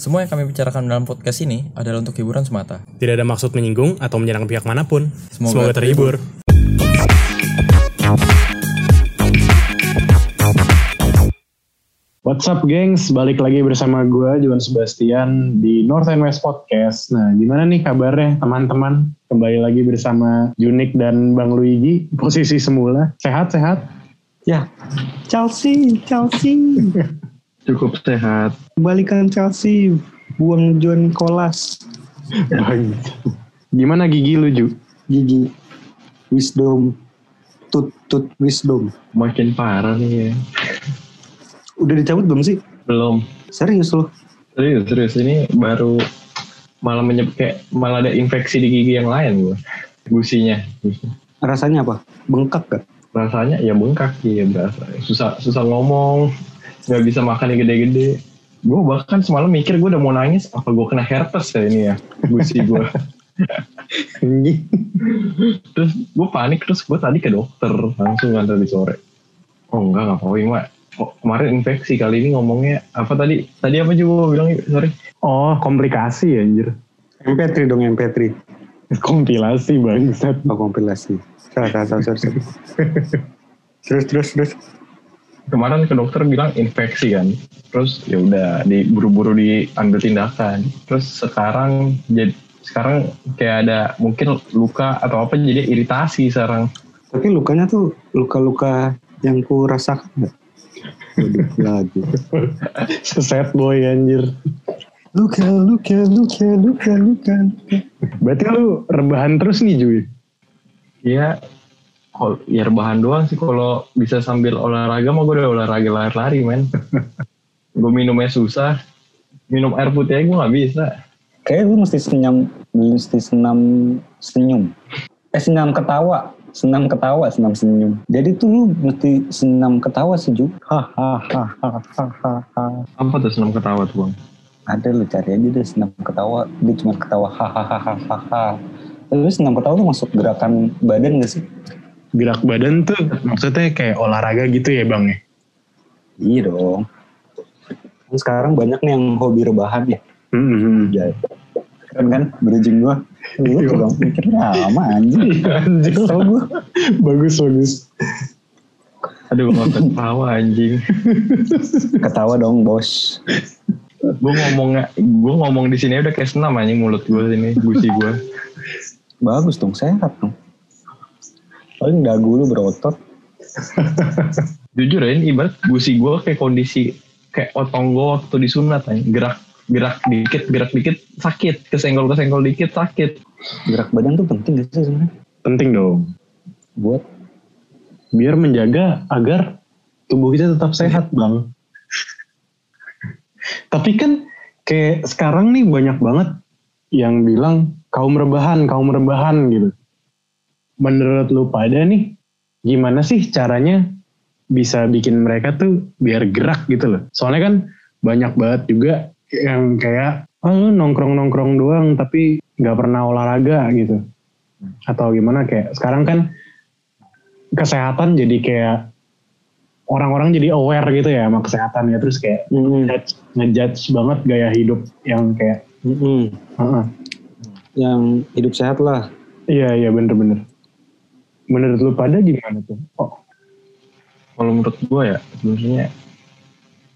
Semua yang kami bicarakan dalam podcast ini adalah untuk hiburan semata. Tidak ada maksud menyinggung atau menyerang pihak mana pun. Semoga Semoga, terhibur. What's up gengs, balik lagi bersama gue Juan Sebastian di North and West Podcast. Nah gimana nih kabarnya teman-teman? Kembali lagi bersama Junik dan Bang Luigi, posisi semula. Sehat-sehat? Ya, Chelsea, Chelsea. Cukup sehat. Kembalikan Chelsea. Buang John. Bang. Gimana gigi lu Ju? Gigi. Wisdom. Tut, tut, wisdom. Makin parah nih ya. Udah dicabut belum sih? Belum. Serius loh. Serius, serius. Ini baru malah menyebut kayak malah ada infeksi di gigi yang lain gue. Gusinya. Gusi. Rasanya apa? Bengkak gak? Rasanya ya bengkak iya berasa. Susah susah ngomong. Gak bisa makan yang gede-gede. Gue bahkan semalam mikir gue udah mau nangis. Apa gue kena herpes ya ini ya. Gusi gue. terus gue panik terus gue tadi ke dokter langsung kan tadi sore oh enggak nggak apa-apa mak oh, kemarin infeksi kali ini ngomongnya apa tadi tadi apa juga gue bilang sorry Oh komplikasi anjir. MP3 dong MP3. Kompilasi bangsat. Oh kompilasi. Salah, salah, salah. Terus, terus, terus. Kemarin ke dokter bilang infeksi kan terus ya udah diburu-buru diambil tindakan terus sekarang jadi sekarang kayak ada mungkin luka atau apa jadi iritasi sekarang Tapi lukanya tuh luka-luka yang ku rasakan gak? Waduh, lagi. Seset boy anjir. Luka, luka, luka, luka, luka. Berarti lu rebahan terus nih Ju? ya kalau ya rebahan doang sih kalau bisa sambil olahraga mah gue udah olahraga lari-lari men gue minumnya susah minum air putih aja gue nggak bisa Kayaknya lu mesti senyum, mesti senam senyum. Eh senam ketawa, senam ketawa, senam senyum. Jadi tuh lu mesti senam ketawa sih Ju. Hahaha. apa tuh senam ketawa tuh bang Ada lu cari aja deh senam ketawa. Dia cuma ketawa hahaha. Terus senam ketawa tuh masuk gerakan badan gak sih? Gerak badan tuh maksudnya kayak olahraga gitu ya bang ya? Iya dong. Kan Sekarang banyak nih yang hobi rebahan ya. Hmm. Ya. Kan kan bridging gua. Iya. kurang mikirnya lama anjing. Kesel gua. bagus bagus. aduh gue ketawa anjing Ketawa dong bos. gue ngomongnya gue ngomong di sini udah kayak senam anjing mulut gue sini gusi gue Bagus dong, sehat dong. Paling dagu lu berotot. jujur ya ini ibarat gusi gue kayak kondisi kayak otong gue waktu disunat anjing gerak gerak dikit gerak dikit sakit kesenggol kesenggol dikit sakit Gerak badan tuh penting gak sih sebenarnya? Penting dong. Buat biar menjaga agar tubuh kita tetap sehat bang. Tapi kan kayak sekarang nih banyak banget yang bilang kaum rebahan, kaum rebahan gitu. Menurut lu pada nih, gimana sih caranya bisa bikin mereka tuh biar gerak gitu loh. Soalnya kan banyak banget juga yang kayak, oh lu nongkrong-nongkrong doang tapi nggak pernah olahraga gitu. Atau gimana kayak sekarang kan kesehatan jadi kayak orang-orang jadi aware gitu ya sama kesehatan ya terus kayak ngejudge, ngejudge banget gaya hidup yang kayak mm-mm. "Heeh, yang hidup sehat lah. iya iya bener-bener menurut lu pada gimana tuh? Oh. Kalau menurut gue ya sebenarnya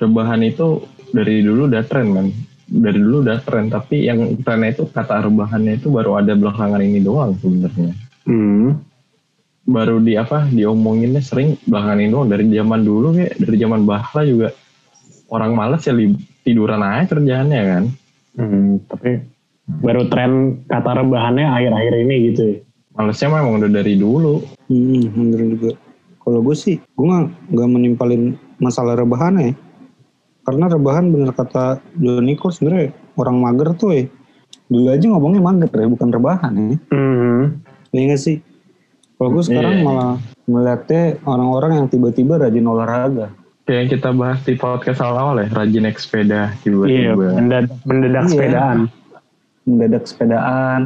rebahan itu dari dulu udah tren man dari dulu udah tren tapi yang trennya itu kata rebahannya itu baru ada belakangan ini doang sebenarnya. Hmm, baru di apa diomonginnya sering belakangan ini doang. Dari zaman dulu kayak dari zaman bahla juga orang males ya tiduran aja kerjaannya kan. Hmm, tapi baru tren kata rebahannya akhir-akhir ini gitu ya malesnya mah emang udah dari dulu Hmm, bener juga. Kalau gue sih, gue nggak nggak menimpalin masalah rebahan ya. Karena rebahan bener kata John Nichols sebenarnya orang mager tuh ya. Dulu aja ngomongnya mager ya, bukan rebahan ya. hmm, Iya nggak sih? Kalau gue sekarang Iya. malah melihatnya orang-orang yang tiba-tiba rajin olahraga. kayak yang kita bahas di podcast awal-awal ya rajin naik sepeda iya tiba-tiba mendadak, mendadak Iya. sepedaan Mendadak sepedaan,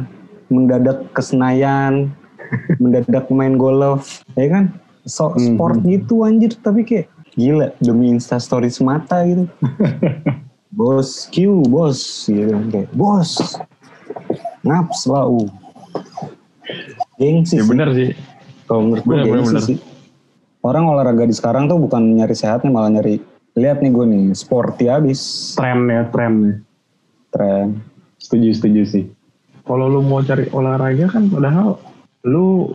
mendadak ke Senayan, mendadak main golf, ya kan? So, Mhm. sport gitu anjir, tapi kayak gila demi instastory semata gitu. bos Q bos gitu kan kayak bos ngaps lau gengsi Ya sih. bener sih. kalau menurut gue Bener, bener, gengsi bener. sih orang olahraga di sekarang tuh bukan nyari sehatnya malah nyari lihat nih gue nih sporty abis Tren ya, tren ya. tren Setuju, setuju sih. Kalau lu mau cari olahraga kan padahal lu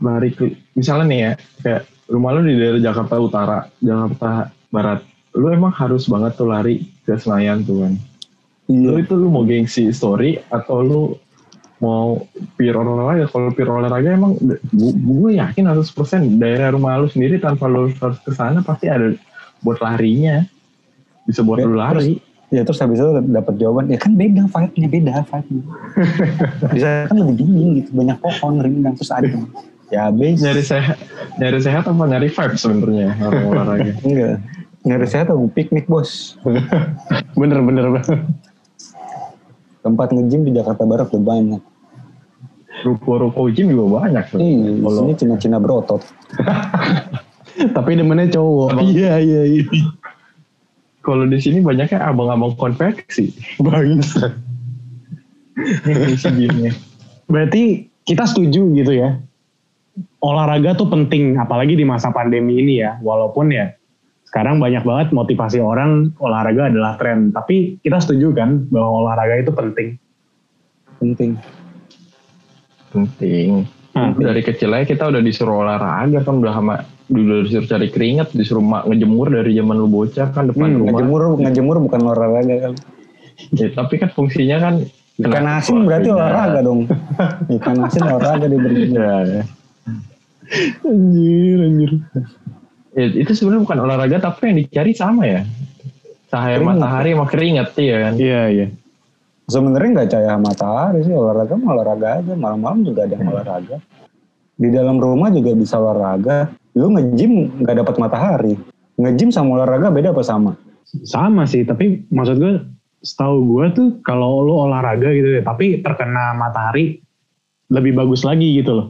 lari ke misalnya nih ya kayak rumah lu di daerah Jakarta Utara, Jakarta Barat. Lu emang harus banget tuh lari ke Senayan tuh kan. Lu iya itu lu mau gengsi story atau lu mau pure olahraga kalau pure olahraga emang gue yakin 100% daerah rumah lu sendiri tanpa lu harus ke sana pasti ada buat larinya bisa buat Ya, lu lari ya terus habis itu dapat jawaban ya kan beda vibe-nya beda vibe-nya bisa kan lebih dingin gitu banyak pohon rindang terus adem ya habis nyari sehat nyari sehat apa nyari vibe sebenarnya orang olahraga enggak nyari sehat mau piknik bos Bener, bener, bener. tempat nge-gym di Jakarta Barat udah banyak ruko-ruko gym juga banyak tuh. Ih, di sini Cina-Cina berotot Tapi demennya cowok. Iya, iya, iya. Kalau di sini banyaknya abang-abang konveksi. Gymnya. Berarti kita setuju gitu ya. Olahraga tuh penting, apalagi di masa pandemi ini ya. Walaupun ya sekarang banyak banget motivasi orang olahraga adalah tren. Tapi kita setuju kan bahwa olahraga itu penting. penting Penting. Nah, Dari kecil aja kita udah disuruh olahraga kan udah sama udah disuruh cari keringat, disuruh mak ngejemur dari zaman lu bocah kan depan Hmm, rumah. ngejemur ngejemur bukan olahraga kali Ya, tapi kan fungsinya kan ikan kena- asin berarti olahraga dong ikan asin olahraga dia berjemur Ya, ya. Anjir, anjir. Ya, itu sebenarnya bukan olahraga tapi yang dicari sama ya. Cahaya Keringat. matahari sama keringat ya kan. Iya, iya. sebenarnya nggak cahaya matahari sih olahraga mah olahraga aja malam-malam juga ada yang olahraga di dalam rumah juga bisa olahraga lu nge-gym nggak dapat matahari nge-gym sama olahraga beda apa sama Sama sih, tapi maksud gue setahu gue tuh kalau lu olahraga gitu ya, tapi terkena matahari lebih bagus lagi gitu loh.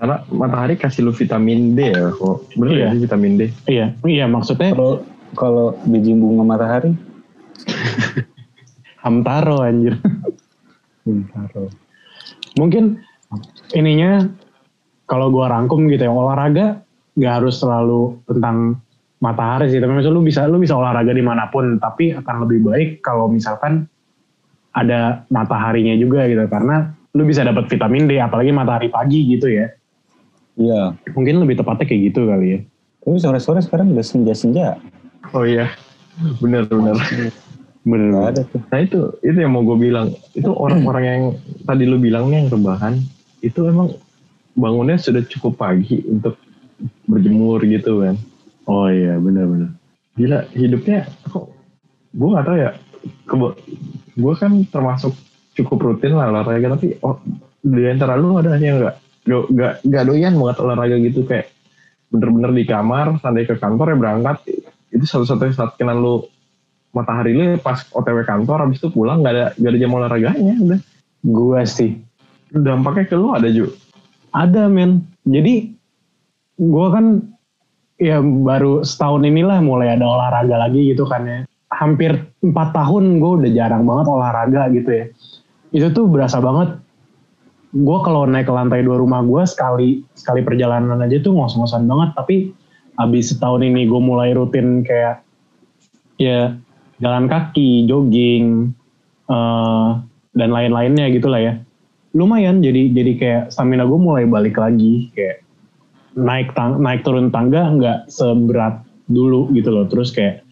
Karena matahari kasih lu vitamin D ya kok. Bener Iya. ya sih vitamin D? Iya, iya maksudnya kalau kalau biji bunga matahari hamtaro anjir. Bintaro. Mungkin ininya kalau gua rangkum gitu ya olahraga nggak harus selalu tentang matahari sih tapi misalnya lu bisa lu bisa olahraga di mana pun tapi akan lebih baik kalau misalkan ada mataharinya juga gitu karena lu bisa dapat vitamin D apalagi matahari pagi gitu ya iya mungkin lebih tepatnya kayak gitu kali ya tapi sore-sore sekarang udah senja-senja Oh iya. Bener bener. bener nggak ada tuh Nah itu itu yang mau gue bilang. Itu orang-orang yang tadi lu bilang nih yang rebahan itu emang bangunnya sudah cukup pagi untuk berjemur gitu kan. oh iya bener-bener Gila hidupnya kok gue gak tahu ya. Gue kan termasuk cukup rutin lah olahraga tapi oh, di antara lu ada yang nggak nggak nggak doyan banget olahraga gitu kayak bener-bener di kamar sampai ke kantor ya berangkat itu satu-satunya saat kenal lu matahari lu ya pas otw kantor habis itu pulang nggak ada nggak ada jam olahraganya udah gua sih dampaknya ke lu ada juga Ada men. Jadi gue kan ya baru setahun inilah mulai ada olahraga lagi gitu kan ya. Hampir empat tahun gue udah jarang banget olahraga gitu ya. Itu tuh berasa banget. Gue kalau naik ke lantai dua rumah gue sekali sekali perjalanan aja tuh ngos-ngosan banget. Tapi abis setahun ini gue mulai rutin kayak ya jalan kaki, jogging, eh, dan lain-lainnya gitu lah ya lumayan jadi jadi kayak stamina gue mulai balik lagi kayak naik tang naik turun tangga nggak seberat dulu gitu loh. Terus kayak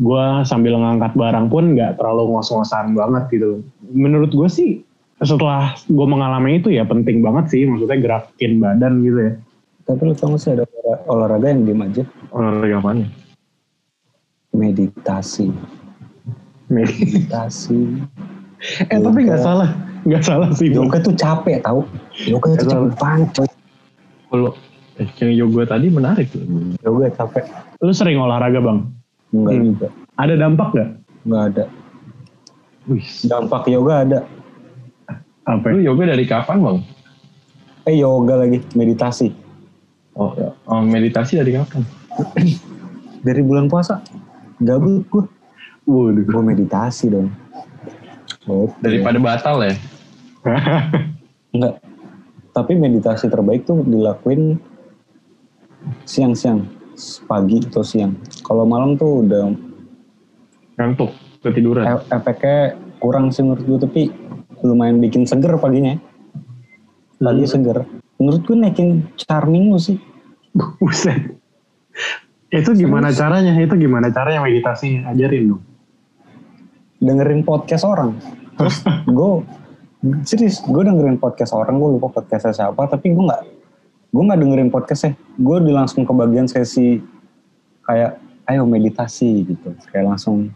gue sambil ngangkat barang pun nggak terlalu ngos-ngosan banget gitu. Menurut gue sih setelah gue mengalami itu ya penting banget sih. Maksudnya gerakin badan gitu ya. Tapi lu tau gak sih ada olah- olahraga yang diem aja? Olahraga apa nih meditasi. Meditasi. Eh tapi nggak salah. Nggak salah sih yoga tuh capek tau. Yoga tuh capek banget eh, yang yoga tadi menarik tuh yoga capek lu sering olahraga bang enggak Hmm. juga ada dampak nggak enggak ada Wih, dampak yoga ada apa lu ya? yoga dari kapan bang eh yoga lagi meditasi oh, ya. oh meditasi dari kapan dari bulan puasa gabut gue Waduh. gue meditasi dong. Oke. Daripada batal ya. Enggak. Tapi meditasi terbaik tuh dilakuin siang-siang, pagi atau siang. Kalau malam tuh udah Ngantuk, ketiduran. e- efeknya kurang sih menurut gue tapi lumayan bikin seger paginya. Pagi seger. Menurut gue naikin charming lu sih. Buset. Itu gimana caranya? Itu gimana caranya meditasinya? Ajarin dong. Dengerin podcast orang. Terus gue serius gue dengerin podcast orang gue lupa podcastnya siapa tapi gue nggak gue nggak dengerin podcastnya. Gue di langsung ke bagian sesi kayak ayo meditasi gitu. Kayak langsung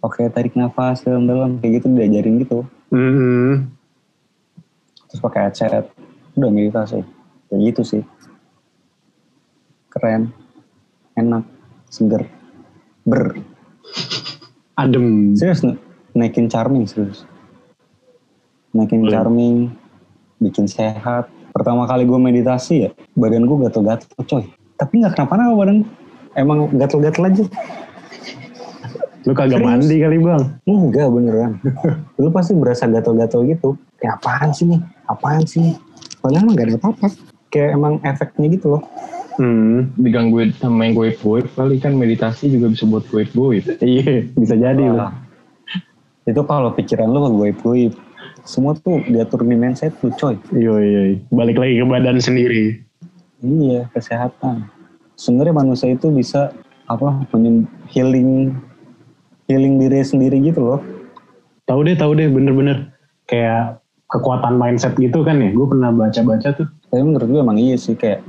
oke tarik nafas dalam-dalam kayak gitu diajarin gitu. Hmm. terus pakai headset. Udah meditasi. Kayak gitu sih. Keren. Enak. Seger. Ber. Adem. serius na- naikin charming serius. Naikin Boleh. charming bikin sehat pertama kali gue meditasi ya badan gue gatel-gatel coy. Tapi nggak kenapa-napa badan gue emang gatel-gatel aja. Lu kagak Serius? mandi kali bang? enggak beneran. Lu pasti berasa gatel-gatel gitu. Kayak apaan sih nih? Apaan sih? Nih padahal emang gak ada apa-apa. Kayak emang efeknya gitu loh. Hmm. Digangguin sama yang goib-goib kali kan meditasi juga bisa buat goib-goib. Iya, bisa jadi loh. itu kalau pikiran lu goib-goib semua tuh diatur di mindset lu coy Iya, iya. Balik lagi ke badan sendiri. Iya, kesehatan. Sebenarnya manusia itu bisa apa healing healing diri sendiri gitu loh. Tahu deh, tahu deh, bener-bener. Kayak kekuatan mindset gitu kan ya. Gue pernah baca-baca tuh. Tapi menurut gue emang iya sih kayak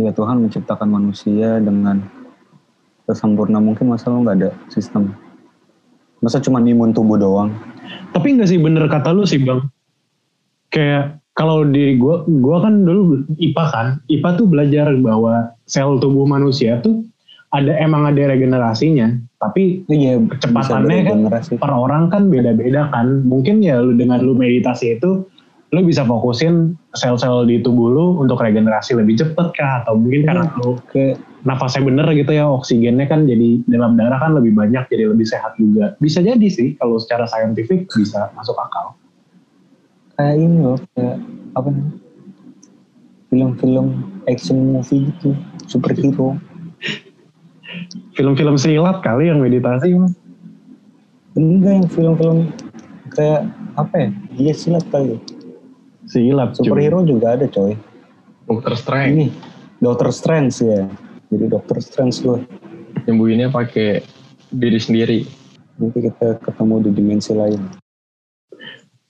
ya Tuhan menciptakan manusia dengan sesempurna mungkin masa lo nggak ada sistem. Masa cuma imun tubuh doang? Tapi enggak sih bener kata lu sih bang. Kayak kalau di gua, gua kan dulu IPA kan. IPA tuh belajar bahwa sel tubuh manusia tuh ada emang ada regenerasinya. Tapi Iya, kecepatannya kan per orang kan beda-beda kan. Mungkin ya lu dengan lu meditasi itu lu bisa fokusin sel-sel di tubuh lu untuk regenerasi lebih cepet kah atau mungkin karena lu Kayak nafasnya bener gitu ya oksigennya kan jadi dalam darah kan lebih banyak jadi lebih sehat juga bisa jadi sih kalau secara saintifik bisa masuk akal kayak ini loh kayak apa namanya? Film-film action movie gitu, superhero. film-film silat kali yang meditasi Mas. Enggak yang film-film kayak apa ya? Iya silat kali. silat cuy. Superhero juga ada coy. Dokter Strange Ini Doctor Strange ya. Jadi Doctor Strange gue. nyembuhinnya pakai diri sendiri. Nanti kita ketemu di dimensi lain.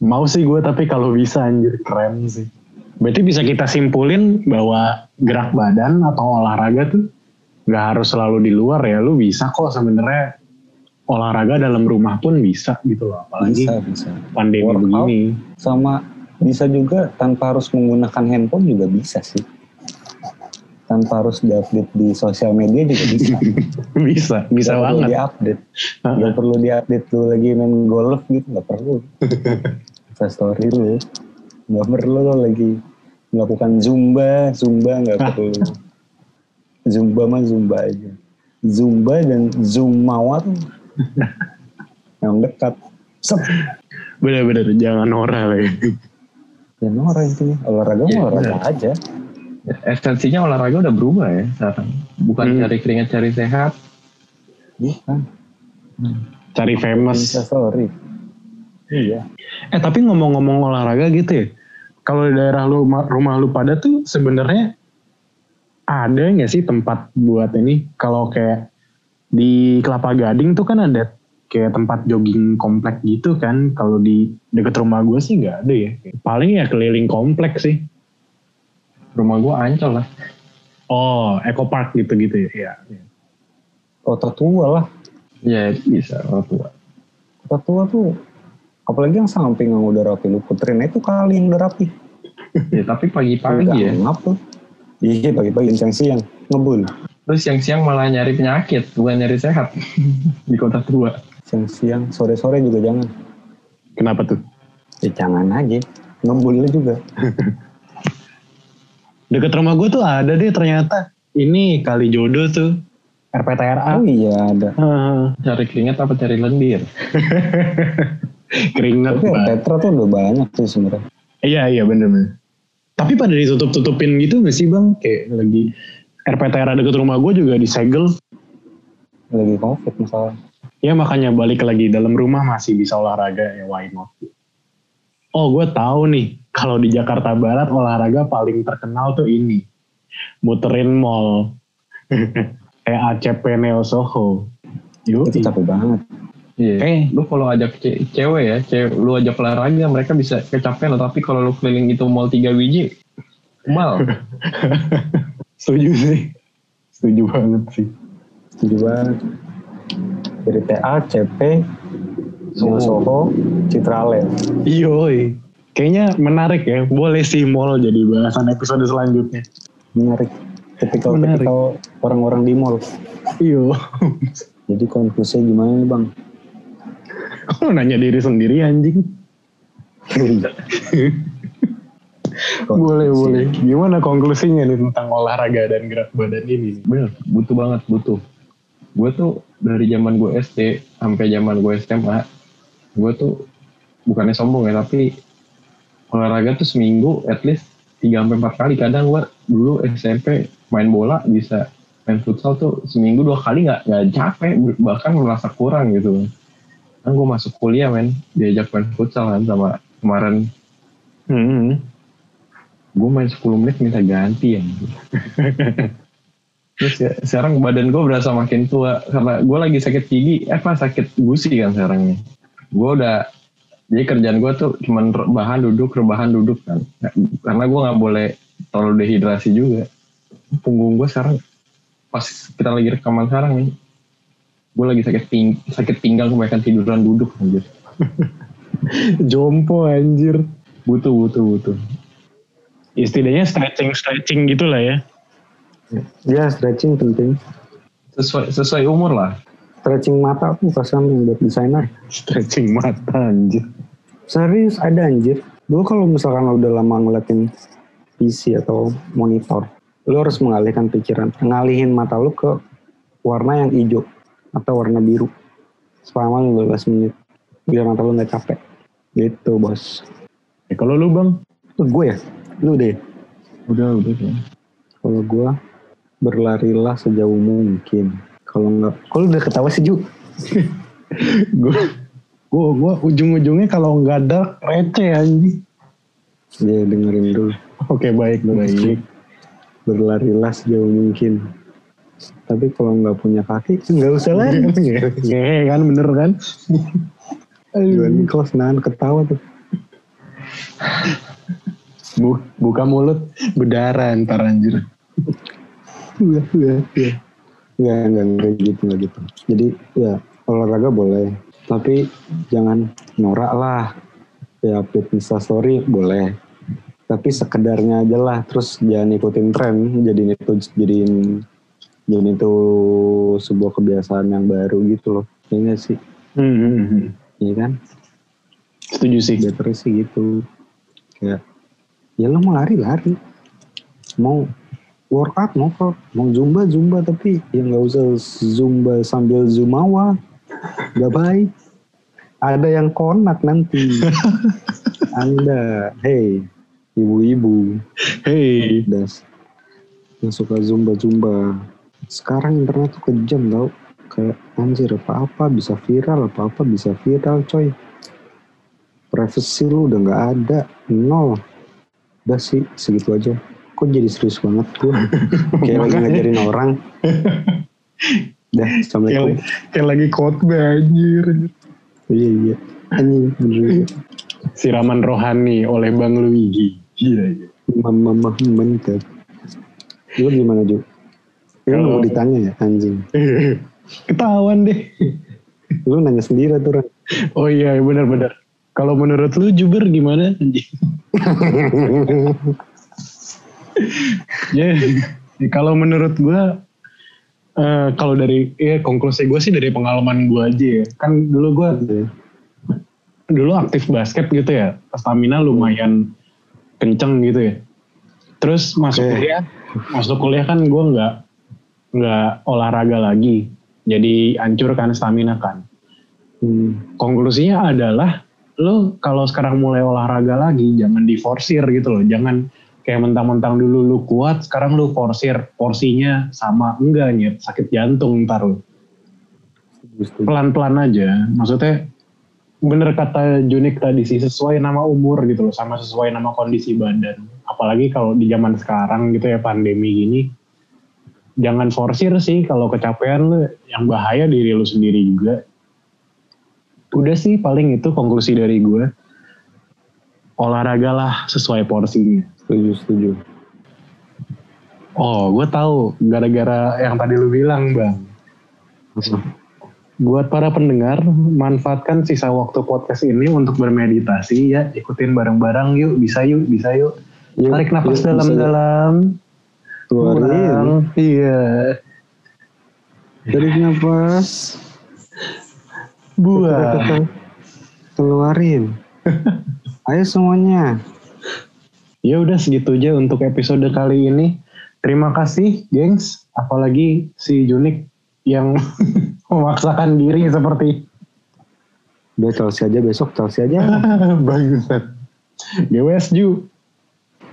mau sih gue tapi kalau bisa anjir keren sih berarti bisa kita simpulin bahwa gerak badan atau olahraga tuh nggak harus selalu di luar ya lu bisa kok sebenarnya olahraga dalam rumah pun bisa gitu loh apalagi Bisa bisa. pandemi Workout. begini Sama bisa juga tanpa harus menggunakan handphone juga bisa sih. Tanpa harus diupdate di sosial media juga bisa. bisa bisa perlu banget diupdate. Heeh. Gak perlu diupdate lu lagi main golf gitu. Gak perlu. Insta story lu. Gak perlu lu lagi melakukan zumba. Zumba gak perlu. Zumba mah zumba aja. Zumba dan zumawa tuh yang dekat. Sep. bener-bener jangan norak lagi Ya Nora intinya. Olahraga Ya, olahraga aja. Esensinya olahraga udah berubah ya sekarang. Bukan Hmm. cari keringat cari sehat. Bukan. cari famous story. Iya. Eh tapi ngomong-ngomong olahraga gitu ya, kalau di daerah lu ma- rumah lu pada tuh sebenarnya ada nggak sih tempat buat ini? Kalau kayak di Kelapa Gading tuh kan ada kayak tempat jogging komplek gitu kan. Kalau di deket rumah gue sih nggak ada ya. Paling ya keliling komplek sih. Rumah gua ancol lah. Oh, Eco Park gitu-gitu ya. Iya. Kota tua lah. Ya bisa kalau tua. Kota tua tuh apalagi yang samping yang udah rapi lu puterin itu kali yang udah rapi. Ya tapi pagi-pagi ya. ngap tuh. Iya pagi-pagi siang-siang ngebul. Terus siang-siang malah nyari penyakit, bukan nyari sehat di kota tua. Siang-siang sore-sore juga jangan. Kenapa tuh? Ya jangan aja. Ngebul juga. Deket rumah gue tuh ada deh ternyata. Ini kali jodoh tuh. RPTRA. Oh iya ada. Heeh. Cari keringat apa cari lendir? keringet Tapi Pak. Petra tuh udah banyak sih sebenarnya. Iya iya bener-bener. Tapi pada ditutup-tutupin gitu gak sih bang? Kayak lagi RPTRA deket rumah gue juga disegel. Lagi covid masalah. Ya makanya balik lagi dalam rumah masih bisa olahraga ya why not? Oh gue tahu nih kalau di Jakarta Barat olahraga paling terkenal tuh ini muterin mall kayak ACP Neo Soho. Yuk, Itu capek banget. Iya. Eh. Lu kalau ajak ce- cewek ya, cewek, lu ajak olahraga mereka bisa kecapean. Tapi kalau lu keliling itu mall tiga biji, mal. setuju sih, setuju banget sih. Setuju banget. Dari TA, CP, Soho, Soho. Citralen. Yoi. Kayaknya menarik ya. Boleh sih mall jadi bahasan episode selanjutnya. Menarik. Ketika Menarik. ketika orang-orang di mall. Iyo. Jadi konklusinya gimana nih bang? Lu nanya diri sendiri anjing. boleh, boleh. Gimana konklusinya nih tentang olahraga dan gerak badan ini? Bener, butuh banget, butuh. Gue tuh dari zaman gue SD sampai zaman gue SMA, gue tuh bukannya sombong ya, tapi olahraga tuh seminggu at least 3 sampai 4 kali. Kadang gue dulu SMP main bola bisa main futsal tuh seminggu dua kali nggak nggak capek bahkan merasa kurang gitu. Kan gue masuk kuliah men diajak main futsal kan sama kemarin. Hmm. gue main 10 menit minta ganti ya. Terus ya, sekarang badan gue berasa makin tua karena gue lagi sakit gigi. Eh apa sakit gusi kan sekarang nih gue udah jadi kerjaan gue tuh cuman rebahan duduk rebahan duduk kan karena gue nggak boleh terlalu dehidrasi juga punggung gue sekarang pas kita lagi rekaman sekarang nih gue lagi sakit ping sakit pinggang kebanyakan tiduran duduk anjir Jompo anjir. butuh butuh butuh Istilahnya stretching-stretching gitu lah ya. Ya stretching penting. sesuai sesuai umur lah Stretching mata tuh kasihan yang buat desainer. Stretching mata anjir. Serius ada anjir. Dulu kalau misalkan lo udah lama ngeliatin PC atau monitor, lo harus mengalihkan pikiran, ngalihin mata lo ke warna yang hijau atau warna biru selama 15 menit biar mata lo nggak capek. Gitu bos. Ya, kalau lu bang? Tuh gue ya, lu deh. udah udah ya. Kalau gue berlarilah sejauh mungkin. Kalau nggak, kalau udah ketawa sih Ju. Gue gue gue ujung-ujungnya kalau nggak ada receh anjing. Ya dengerin dulu. Oke baik baik. Berlarilah sejauh mungkin. Tapi kalau nggak punya kaki, nggak usah lari. Ngehe kan bener kan? Juan kelas nahan ketawa tuh. Bu- buka mulut berdarah ntar anjir. Iya, iya, iya. Enggak, enggak, enggak gitu, enggak gitu. Jadi ya olahraga boleh, tapi jangan norak lah. Ya update story boleh. Tapi sekedarnya aja lah, terus jangan ikutin tren, jadiin itu jadiin jadiin itu sebuah kebiasaan yang baru gitu loh. Iya nggak sih? Hmm, hmm, hmm. Iya kan? Setuju sih. Better sih gitu. Kayak ya lo mau lari lari, mau workout workout, mau zumba zumba tapi ya nggak usah zumba sambil zumawa, nggak baik. Ada yang konak nanti. Anda, hey, ibu-ibu, Hey, das, yang suka zumba zumba. Sekarang internet tuh kejam tau. Kayak anjir apa-apa bisa viral, apa-apa bisa viral coy. Privacy lu udah nggak ada, nol. Udah sih segitu aja. Kok jadi serius banget gue? Kayak lagi ngajarin orang. Dah, assalamualaikum. kayak, kayak lagi khotbah anjir. Iya iya. Anjing bener. Siraman rohani oleh Bang Luigi. Iya, iya. Mama mama mantap. Lu gimana Ju? Lu mau ditanya ya anjing. Ketahuan deh. Lu nanya sendiri tuh Ran. Oh iya benar-benar. Kalau menurut lu Juber gimana anjing? Ya, kalau menurut gua eh, kalau dari ya konklusi gue sih dari pengalaman gue aja ya. Kan dulu gua dulu aktif basket gitu ya. Stamina lumayan kenceng gitu ya. Terus masuk Oke. kuliah, masuk kuliah kan gue nggak nggak olahraga lagi. Jadi hancur kan stamina kan. Hmm. Konklusinya adalah lo kalau sekarang mulai olahraga lagi jangan diforsir gitu loh. Jangan kayak mentang-mentang dulu lu kuat, sekarang lu forsir porsinya sama enggak nyet sakit jantung ntar setuju. Pelan-pelan aja. Maksudnya bener kata Junik tadi sih sesuai nama umur gitu loh sama sesuai nama kondisi badan. Apalagi kalau di zaman sekarang gitu ya pandemi gini jangan forsir sih kalau kecapean lu yang bahaya diri lu sendiri juga. Udah sih paling itu konklusi dari gue. Olahragalah sesuai porsinya. Setuju, setuju. Oh, gue tahu gara-gara yang tadi lu bilang, Bang. Buat para pendengar, manfaatkan sisa waktu podcast ini untuk bermeditasi ya. Ikutin bareng-bareng yuk, bisa yuk, bisa yuk. Yuk, Tarik nafas dalam-dalam. Keluarin. Iya. Tarik nafas. Buang. Keluarin. Ayo semuanya. Ya udah segitu aja untuk episode kali ini. Terima kasih, gengs. Apalagi si Junik yang memaksakan diri seperti Udah Chelsea aja besok Chelsea aja. bagusan. GWS Ju.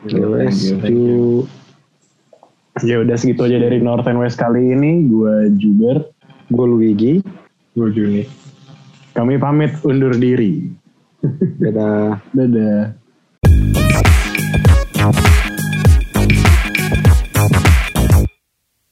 You. Ju. Ya udah segitu aja dari North and West kali ini. Gue Juber. Gue Luigi. Gue Juni. Kami pamit undur diri. Dadah. Dadah.